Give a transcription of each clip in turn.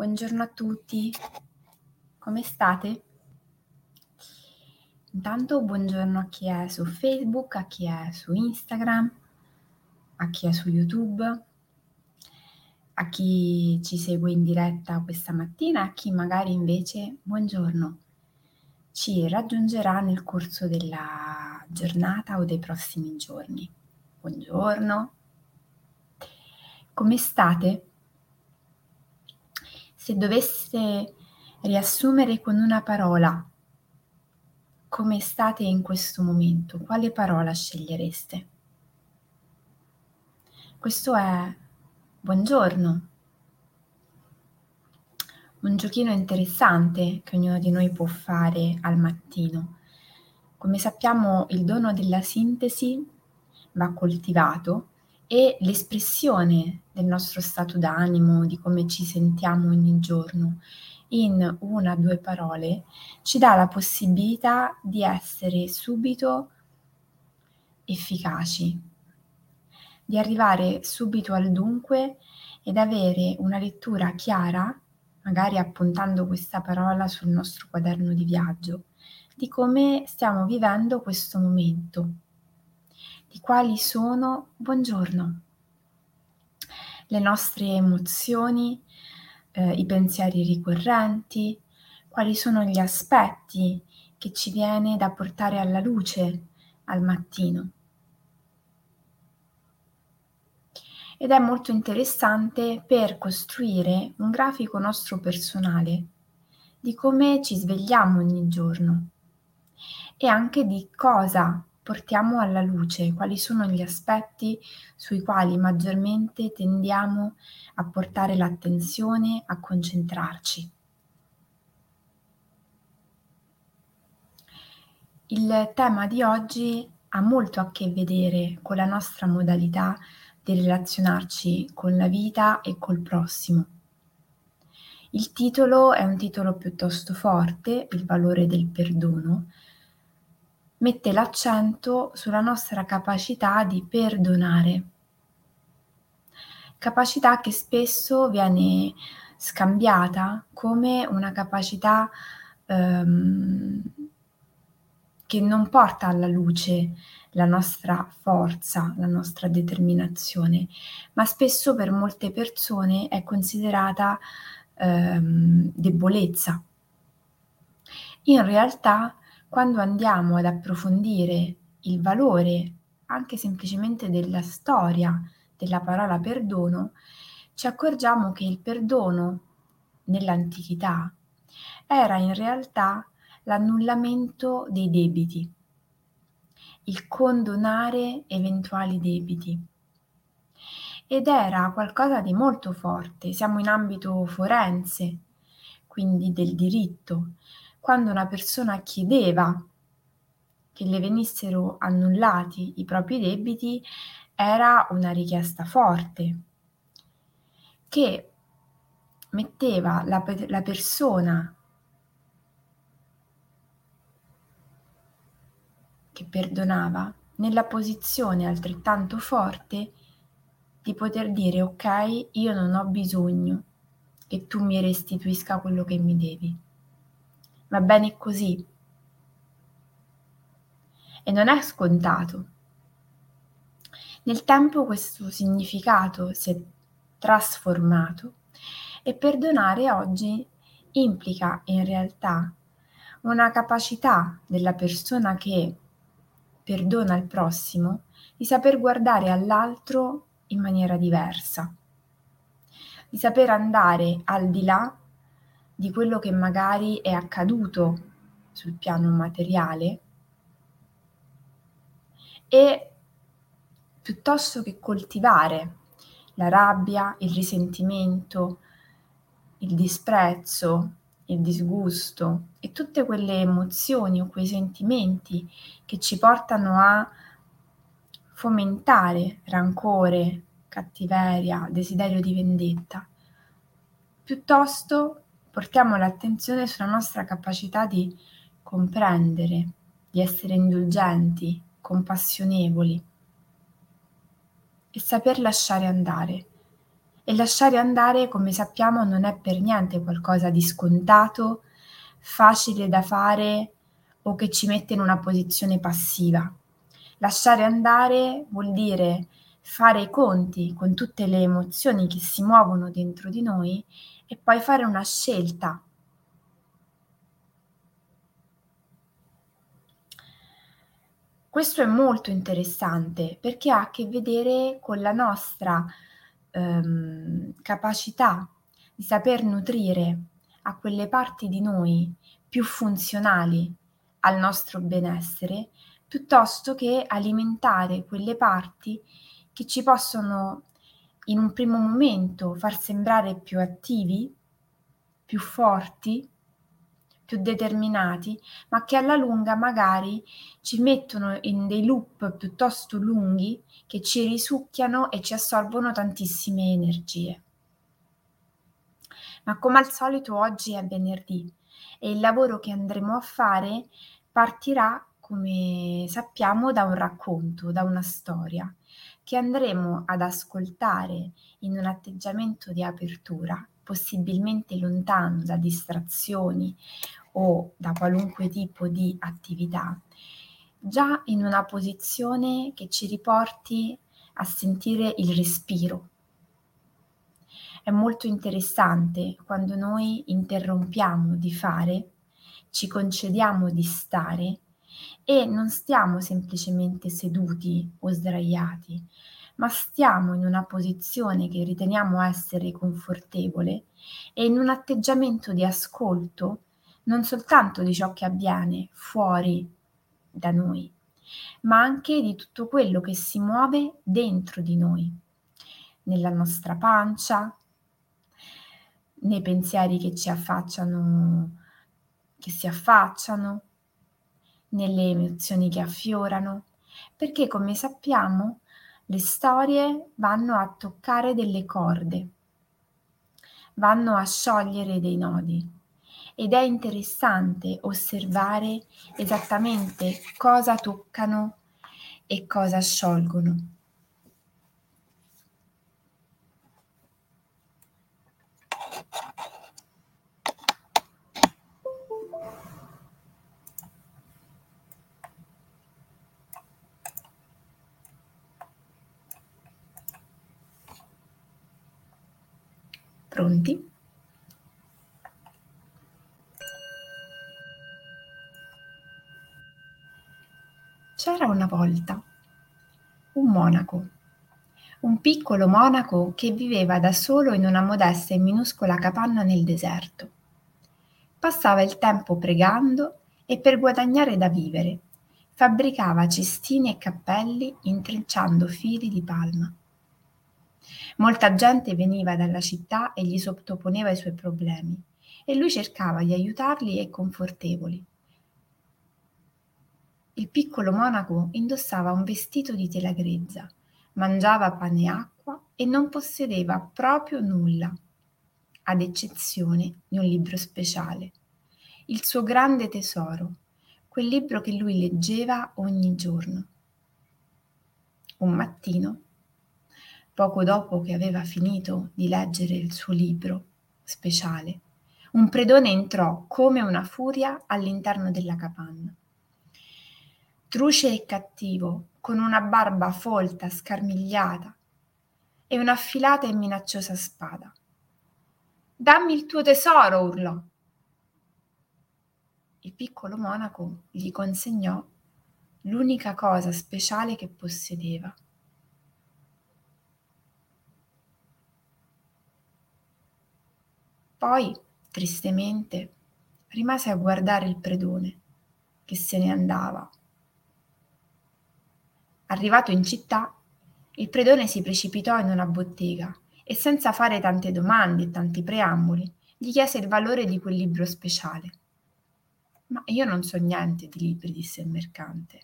Buongiorno a tutti, come state? Intanto buongiorno a chi è su Facebook, a chi è su Instagram, a chi è su YouTube, a chi ci segue in diretta questa mattina, a chi magari invece buongiorno ci raggiungerà nel corso della giornata o dei prossimi giorni. Buongiorno, come state? Se doveste riassumere con una parola come state in questo momento, quale parola scegliereste? Questo è buongiorno, un giochino interessante che ognuno di noi può fare al mattino. Come sappiamo il dono della sintesi va coltivato e l'espressione del nostro stato d'animo, di come ci sentiamo ogni giorno, in una o due parole, ci dà la possibilità di essere subito efficaci, di arrivare subito al dunque ed avere una lettura chiara, magari appuntando questa parola sul nostro quaderno di viaggio, di come stiamo vivendo questo momento di quali sono, buongiorno, le nostre emozioni, eh, i pensieri ricorrenti, quali sono gli aspetti che ci viene da portare alla luce al mattino. Ed è molto interessante per costruire un grafico nostro personale di come ci svegliamo ogni giorno e anche di cosa portiamo alla luce quali sono gli aspetti sui quali maggiormente tendiamo a portare l'attenzione, a concentrarci. Il tema di oggi ha molto a che vedere con la nostra modalità di relazionarci con la vita e col prossimo. Il titolo è un titolo piuttosto forte, il valore del perdono, mette l'accento sulla nostra capacità di perdonare, capacità che spesso viene scambiata come una capacità ehm, che non porta alla luce la nostra forza, la nostra determinazione, ma spesso per molte persone è considerata ehm, debolezza. In realtà quando andiamo ad approfondire il valore anche semplicemente della storia della parola perdono, ci accorgiamo che il perdono nell'antichità era in realtà l'annullamento dei debiti, il condonare eventuali debiti. Ed era qualcosa di molto forte, siamo in ambito forense, quindi del diritto, quando una persona chiedeva che le venissero annullati i propri debiti era una richiesta forte che metteva la, la persona che perdonava nella posizione altrettanto forte di poter dire ok, io non ho bisogno che tu mi restituisca quello che mi devi va bene così. E non è scontato. Nel tempo questo significato si è trasformato e perdonare oggi implica in realtà una capacità della persona che perdona il prossimo di saper guardare all'altro in maniera diversa, di saper andare al di là di quello che magari è accaduto sul piano materiale e piuttosto che coltivare la rabbia, il risentimento, il disprezzo, il disgusto e tutte quelle emozioni o quei sentimenti che ci portano a fomentare rancore, cattiveria, desiderio di vendetta. Piuttosto portiamo l'attenzione sulla nostra capacità di comprendere, di essere indulgenti, compassionevoli e saper lasciare andare E lasciare andare, come sappiamo, non è per niente qualcosa di scontato, facile da fare o che ci mette in una posizione passiva. Lasciare andare vuol dire fare i conti con tutte le emozioni che si muovono dentro di noi e poi fare una scelta. Questo è molto interessante perché ha a che vedere con la nostra ehm, capacità di saper nutrire a quelle parti di noi più funzionali al nostro benessere, piuttosto che alimentare quelle parti che ci possono in un primo momento far sembrare più attivi, più forti, più determinati, ma che alla lunga magari ci mettono in dei loop piuttosto lunghi che ci risucchiano e ci assorbono tantissime energie. Ma come al solito oggi è venerdì e il lavoro che andremo a fare partirà, come sappiamo, da un racconto, da una storia che andremo ad ascoltare in un atteggiamento di apertura, possibilmente lontano da distrazioni o da qualunque tipo di attività, già in una posizione che ci riporti a sentire il respiro. È molto interessante quando noi interrompiamo di fare, ci concediamo di stare e non stiamo semplicemente seduti o sdraiati, ma stiamo in una posizione che riteniamo essere confortevole e in un atteggiamento di ascolto non soltanto di ciò che avviene fuori da noi, ma anche di tutto quello che si muove dentro di noi, nella nostra pancia, nei pensieri che ci affacciano, che si affacciano, nelle emozioni che affiorano, perché come sappiamo le storie vanno a toccare delle corde, vanno a sciogliere dei nodi ed è interessante osservare esattamente cosa toccano e cosa sciolgono. Pronti? C'era una volta un monaco, un piccolo monaco che viveva da solo in una modesta e minuscola capanna nel deserto. Passava il tempo pregando e per guadagnare da vivere fabbricava cestini e cappelli intrecciando fili di palma. Molta gente veniva dalla città e gli sottoponeva i suoi problemi e lui cercava di aiutarli e confortevoli. Il piccolo monaco indossava un vestito di tela grezza, mangiava pane e acqua e non possedeva proprio nulla, ad eccezione di un libro speciale, il suo grande tesoro, quel libro che lui leggeva ogni giorno. Un mattino poco dopo che aveva finito di leggere il suo libro speciale, un predone entrò come una furia all'interno della capanna. Truce e cattivo, con una barba folta, scarmigliata e un'affilata e minacciosa spada. Dammi il tuo tesoro, urlò. Il piccolo monaco gli consegnò l'unica cosa speciale che possedeva Poi, tristemente, rimase a guardare il predone, che se ne andava. Arrivato in città, il predone si precipitò in una bottega e senza fare tante domande e tanti preamboli, gli chiese il valore di quel libro speciale. Ma io non so niente di libri, disse il mercante.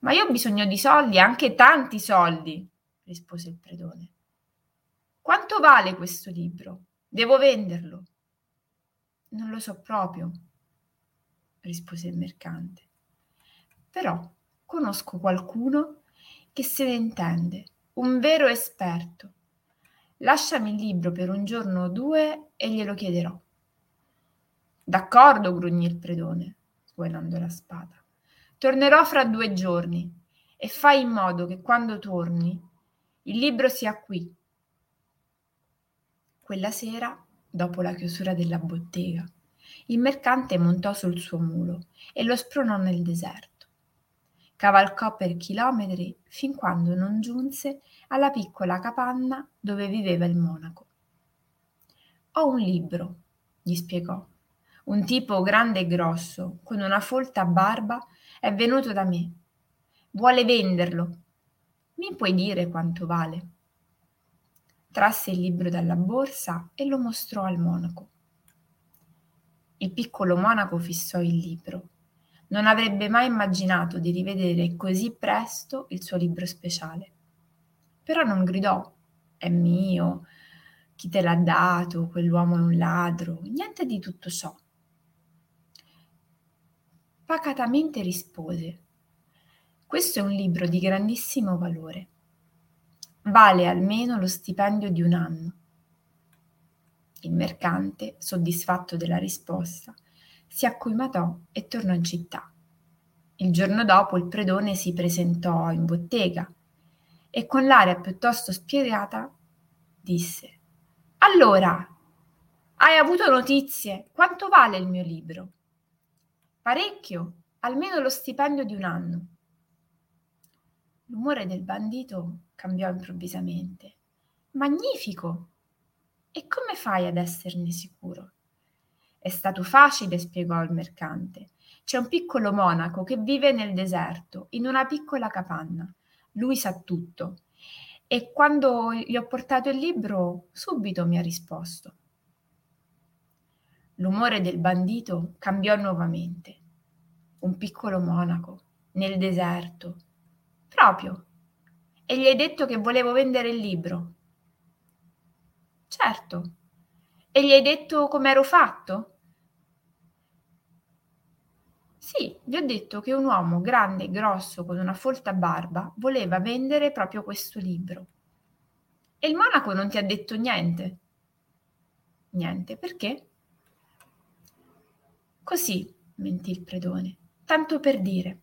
Ma io ho bisogno di soldi, anche tanti soldi, rispose il predone. Quanto vale questo libro? Devo venderlo. Non lo so proprio, rispose il mercante. Però conosco qualcuno che se ne intende, un vero esperto. Lasciami il libro per un giorno o due e glielo chiederò. D'accordo, grugnì il predone, sguainando la spada. Tornerò fra due giorni e fai in modo che quando torni il libro sia qui. Quella sera, dopo la chiusura della bottega, il mercante montò sul suo mulo e lo spronò nel deserto. Cavalcò per chilometri fin quando non giunse alla piccola capanna dove viveva il monaco. Ho un libro, gli spiegò. Un tipo grande e grosso, con una folta barba, è venuto da me. Vuole venderlo. Mi puoi dire quanto vale? Trasse il libro dalla borsa e lo mostrò al monaco. Il piccolo monaco fissò il libro non avrebbe mai immaginato di rivedere così presto il suo libro speciale. Però non gridò, è mio, chi te l'ha dato, quell'uomo è un ladro, niente di tutto ciò. Pacatamente rispose, questo è un libro di grandissimo valore. Vale almeno lo stipendio di un anno. Il mercante, soddisfatto della risposta, si accoimatò e tornò in città. Il giorno dopo il predone si presentò in bottega e con l'aria piuttosto spiegata disse Allora, hai avuto notizie? Quanto vale il mio libro? Parecchio, almeno lo stipendio di un anno. L'umore del bandito cambiò improvvisamente. Magnifico! E come fai ad esserne sicuro? È stato facile, spiegò il mercante. C'è un piccolo monaco che vive nel deserto, in una piccola capanna. Lui sa tutto. E quando gli ho portato il libro, subito mi ha risposto. L'umore del bandito cambiò nuovamente. Un piccolo monaco, nel deserto. Proprio. E gli hai detto che volevo vendere il libro? Certo. E gli hai detto com'ero fatto? Sì, vi ho detto che un uomo grande e grosso con una folta barba voleva vendere proprio questo libro. E il monaco non ti ha detto niente? Niente, perché? Così, mentì il predone, tanto per dire.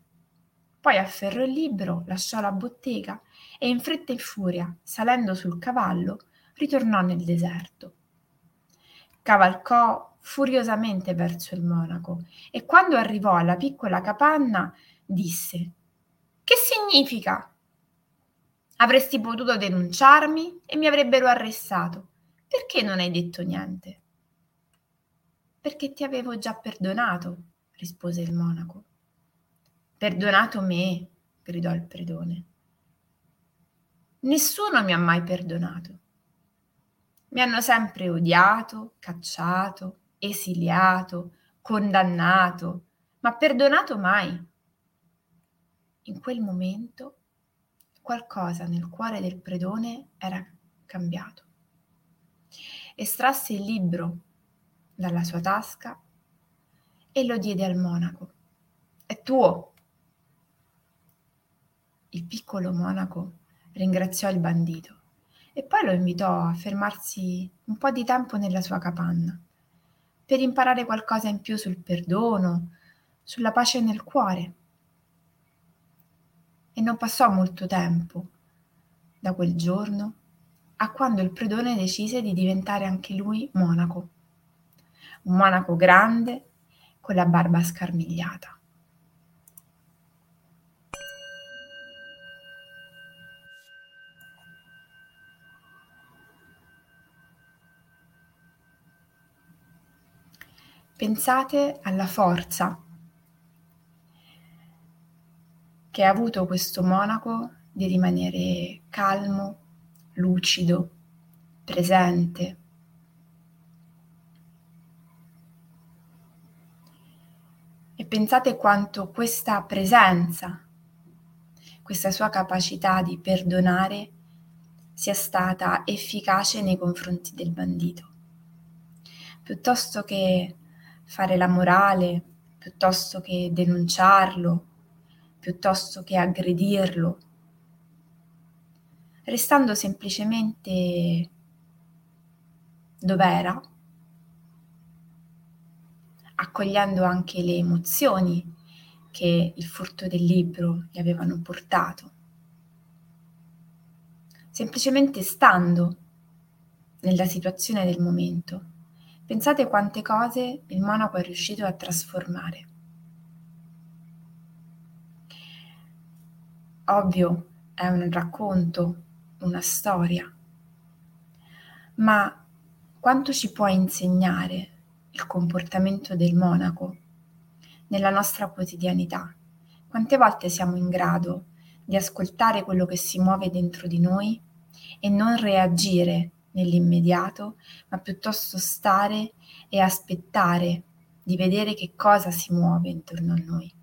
Poi afferrò il libro, lasciò la bottega e in fretta e furia, salendo sul cavallo, ritornò nel deserto. Cavalcò furiosamente verso il monaco e quando arrivò alla piccola capanna disse Che significa? Avresti potuto denunciarmi e mi avrebbero arrestato. Perché non hai detto niente? Perché ti avevo già perdonato, rispose il monaco. Perdonato me, gridò il predone. Nessuno mi ha mai perdonato. Mi hanno sempre odiato, cacciato, esiliato, condannato, ma perdonato mai. In quel momento qualcosa nel cuore del predone era cambiato. Estrasse il libro dalla sua tasca e lo diede al monaco. È tuo. Il piccolo monaco ringraziò il bandito e poi lo invitò a fermarsi un po' di tempo nella sua capanna per imparare qualcosa in più sul perdono, sulla pace nel cuore. E non passò molto tempo da quel giorno a quando il predone decise di diventare anche lui monaco. Un monaco grande con la barba scarmigliata. Pensate alla forza che ha avuto questo monaco di rimanere calmo, lucido, presente. E pensate quanto questa presenza, questa sua capacità di perdonare sia stata efficace nei confronti del bandito. Piuttosto che fare la morale piuttosto che denunciarlo, piuttosto che aggredirlo, restando semplicemente dov'era, accogliendo anche le emozioni che il furto del libro gli avevano portato, semplicemente stando nella situazione del momento. Pensate quante cose il monaco è riuscito a trasformare. Ovvio, è un racconto, una storia, ma quanto ci può insegnare il comportamento del monaco nella nostra quotidianità? Quante volte siamo in grado di ascoltare quello che si muove dentro di noi e non reagire nell'immediato, ma piuttosto stare e aspettare di vedere che cosa si muove intorno a noi.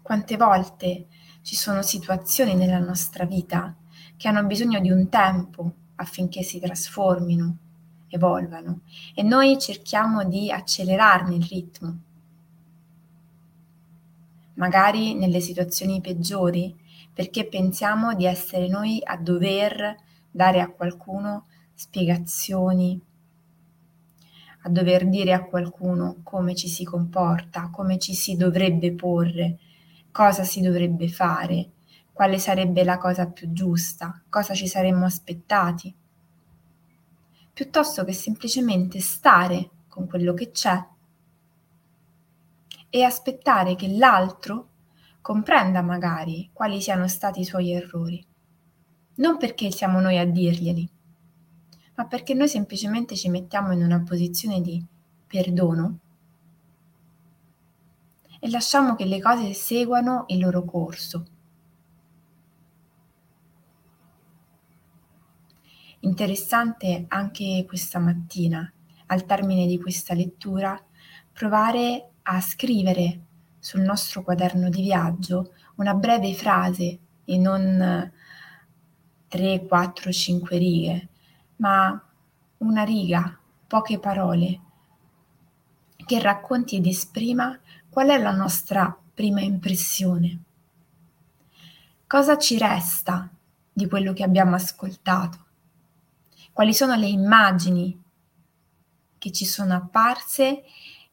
Quante volte ci sono situazioni nella nostra vita che hanno bisogno di un tempo affinché si trasformino, evolvano e noi cerchiamo di accelerarne il ritmo. Magari nelle situazioni peggiori perché pensiamo di essere noi a dover dare a qualcuno spiegazioni, a dover dire a qualcuno come ci si comporta, come ci si dovrebbe porre, cosa si dovrebbe fare, quale sarebbe la cosa più giusta, cosa ci saremmo aspettati, piuttosto che semplicemente stare con quello che c'è e aspettare che l'altro comprenda magari quali siano stati i suoi errori. Non perché siamo noi a dirglieli, ma perché noi semplicemente ci mettiamo in una posizione di perdono e lasciamo che le cose seguano il loro corso. Interessante anche questa mattina, al termine di questa lettura, provare a scrivere sul nostro quaderno di viaggio una breve frase e non 3, 4, 5 righe, ma una riga, poche parole, che racconti ed esprima qual è la nostra prima impressione. Cosa ci resta di quello che abbiamo ascoltato? Quali sono le immagini che ci sono apparse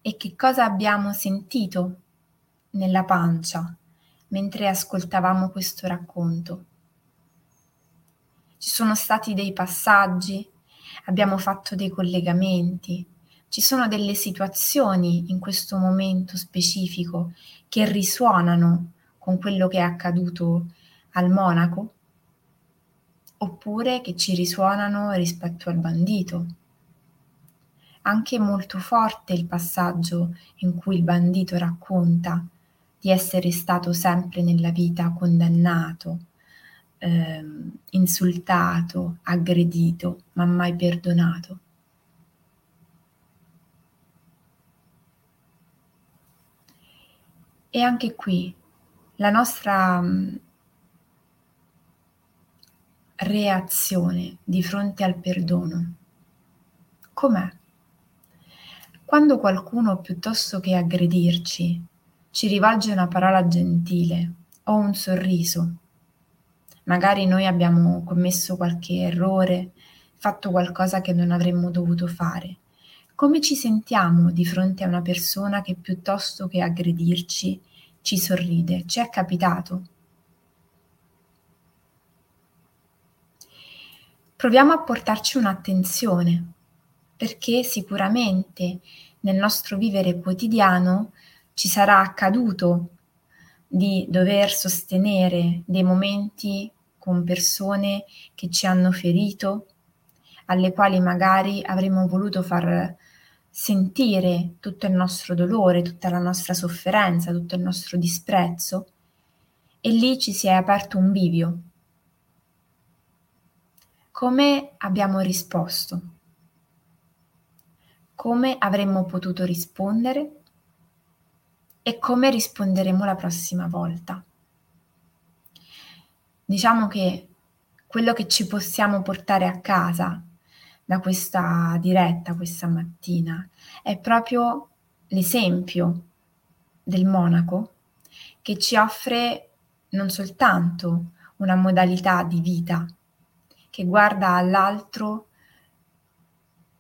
e che cosa abbiamo sentito nella pancia mentre ascoltavamo questo racconto. Ci sono stati dei passaggi, abbiamo fatto dei collegamenti, ci sono delle situazioni in questo momento specifico che risuonano con quello che è accaduto al monaco, oppure che ci risuonano rispetto al bandito. Anche molto forte il passaggio in cui il bandito racconta di essere stato sempre nella vita condannato, ehm, insultato, aggredito, ma mai perdonato. E anche qui la nostra mm, reazione di fronte al perdono, com'è? Quando qualcuno piuttosto che aggredirci ci rivolge una parola gentile o un sorriso. Magari noi abbiamo commesso qualche errore, fatto qualcosa che non avremmo dovuto fare. Come ci sentiamo di fronte a una persona che piuttosto che aggredirci ci sorride? Ci è capitato? Proviamo a portarci un'attenzione, perché sicuramente nel nostro vivere quotidiano ci sarà accaduto di dover sostenere dei momenti con persone che ci hanno ferito, alle quali magari avremmo voluto far sentire tutto il nostro dolore, tutta la nostra sofferenza, tutto il nostro disprezzo, e lì ci si è aperto un bivio. Come abbiamo risposto? Come avremmo potuto rispondere? E come risponderemo la prossima volta. Diciamo che quello che ci possiamo portare a casa da questa diretta questa mattina è proprio l'esempio del monaco che ci offre non soltanto una modalità di vita che guarda all'altro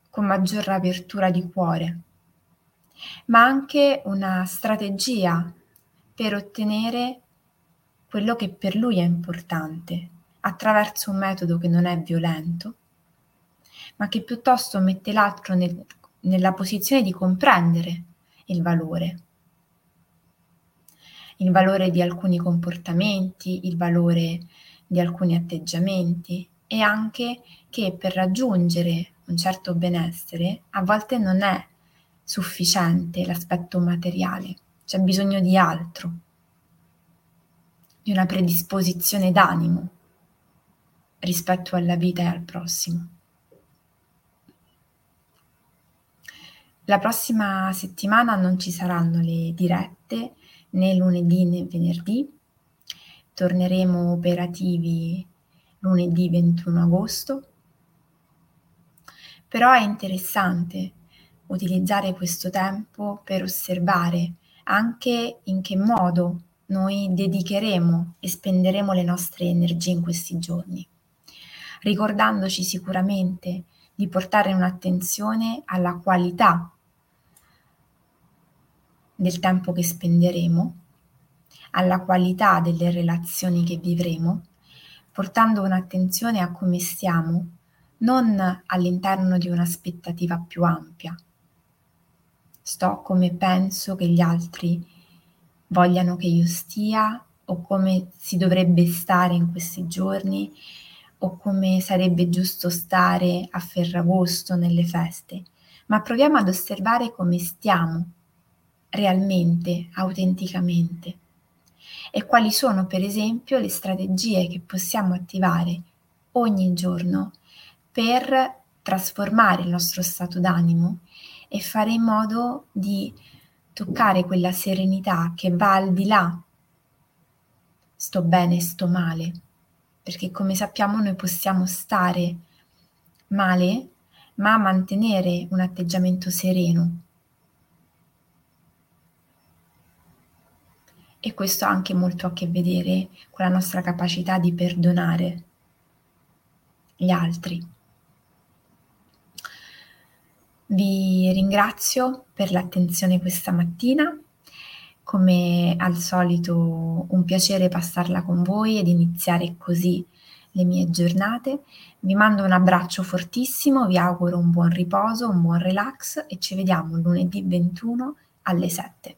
con maggior apertura di cuore, ma anche una strategia per ottenere quello che per lui è importante attraverso un metodo che non è violento, ma che piuttosto mette l'altro nel, nella posizione di comprendere il valore, il valore di alcuni comportamenti, il valore di alcuni atteggiamenti e anche che per raggiungere un certo benessere a volte non è sufficiente l'aspetto materiale, c'è bisogno di altro, di una predisposizione d'animo rispetto alla vita e al prossimo. La prossima settimana non ci saranno le dirette né lunedì né venerdì. Torneremo operativi lunedì 21 agosto. Però è interessante utilizzare questo tempo per osservare anche in che modo noi dedicheremo e spenderemo le nostre energie in questi giorni, ricordandoci sicuramente di portare un'attenzione alla qualità del tempo che spenderemo, alla qualità delle relazioni che vivremo, portando un'attenzione a come stiamo, non all'interno di un'aspettativa più ampia. Sto come penso che gli altri vogliano che io stia o come si dovrebbe stare in questi giorni o come sarebbe giusto stare a Ferragosto nelle feste, ma proviamo ad osservare come stiamo realmente, autenticamente. E quali sono per esempio le strategie che possiamo attivare ogni giorno per trasformare il nostro stato d'animo e fare in modo di toccare quella serenità che va al di là. Sto bene, sto male, perché come sappiamo noi possiamo stare male ma mantenere un atteggiamento sereno. E questo ha anche molto a che vedere con la nostra capacità di perdonare gli altri. Vi ringrazio per l'attenzione questa mattina. Come al solito un piacere passarla con voi ed iniziare così le mie giornate. Vi mando un abbraccio fortissimo, vi auguro un buon riposo, un buon relax e ci vediamo lunedì 21 alle 7.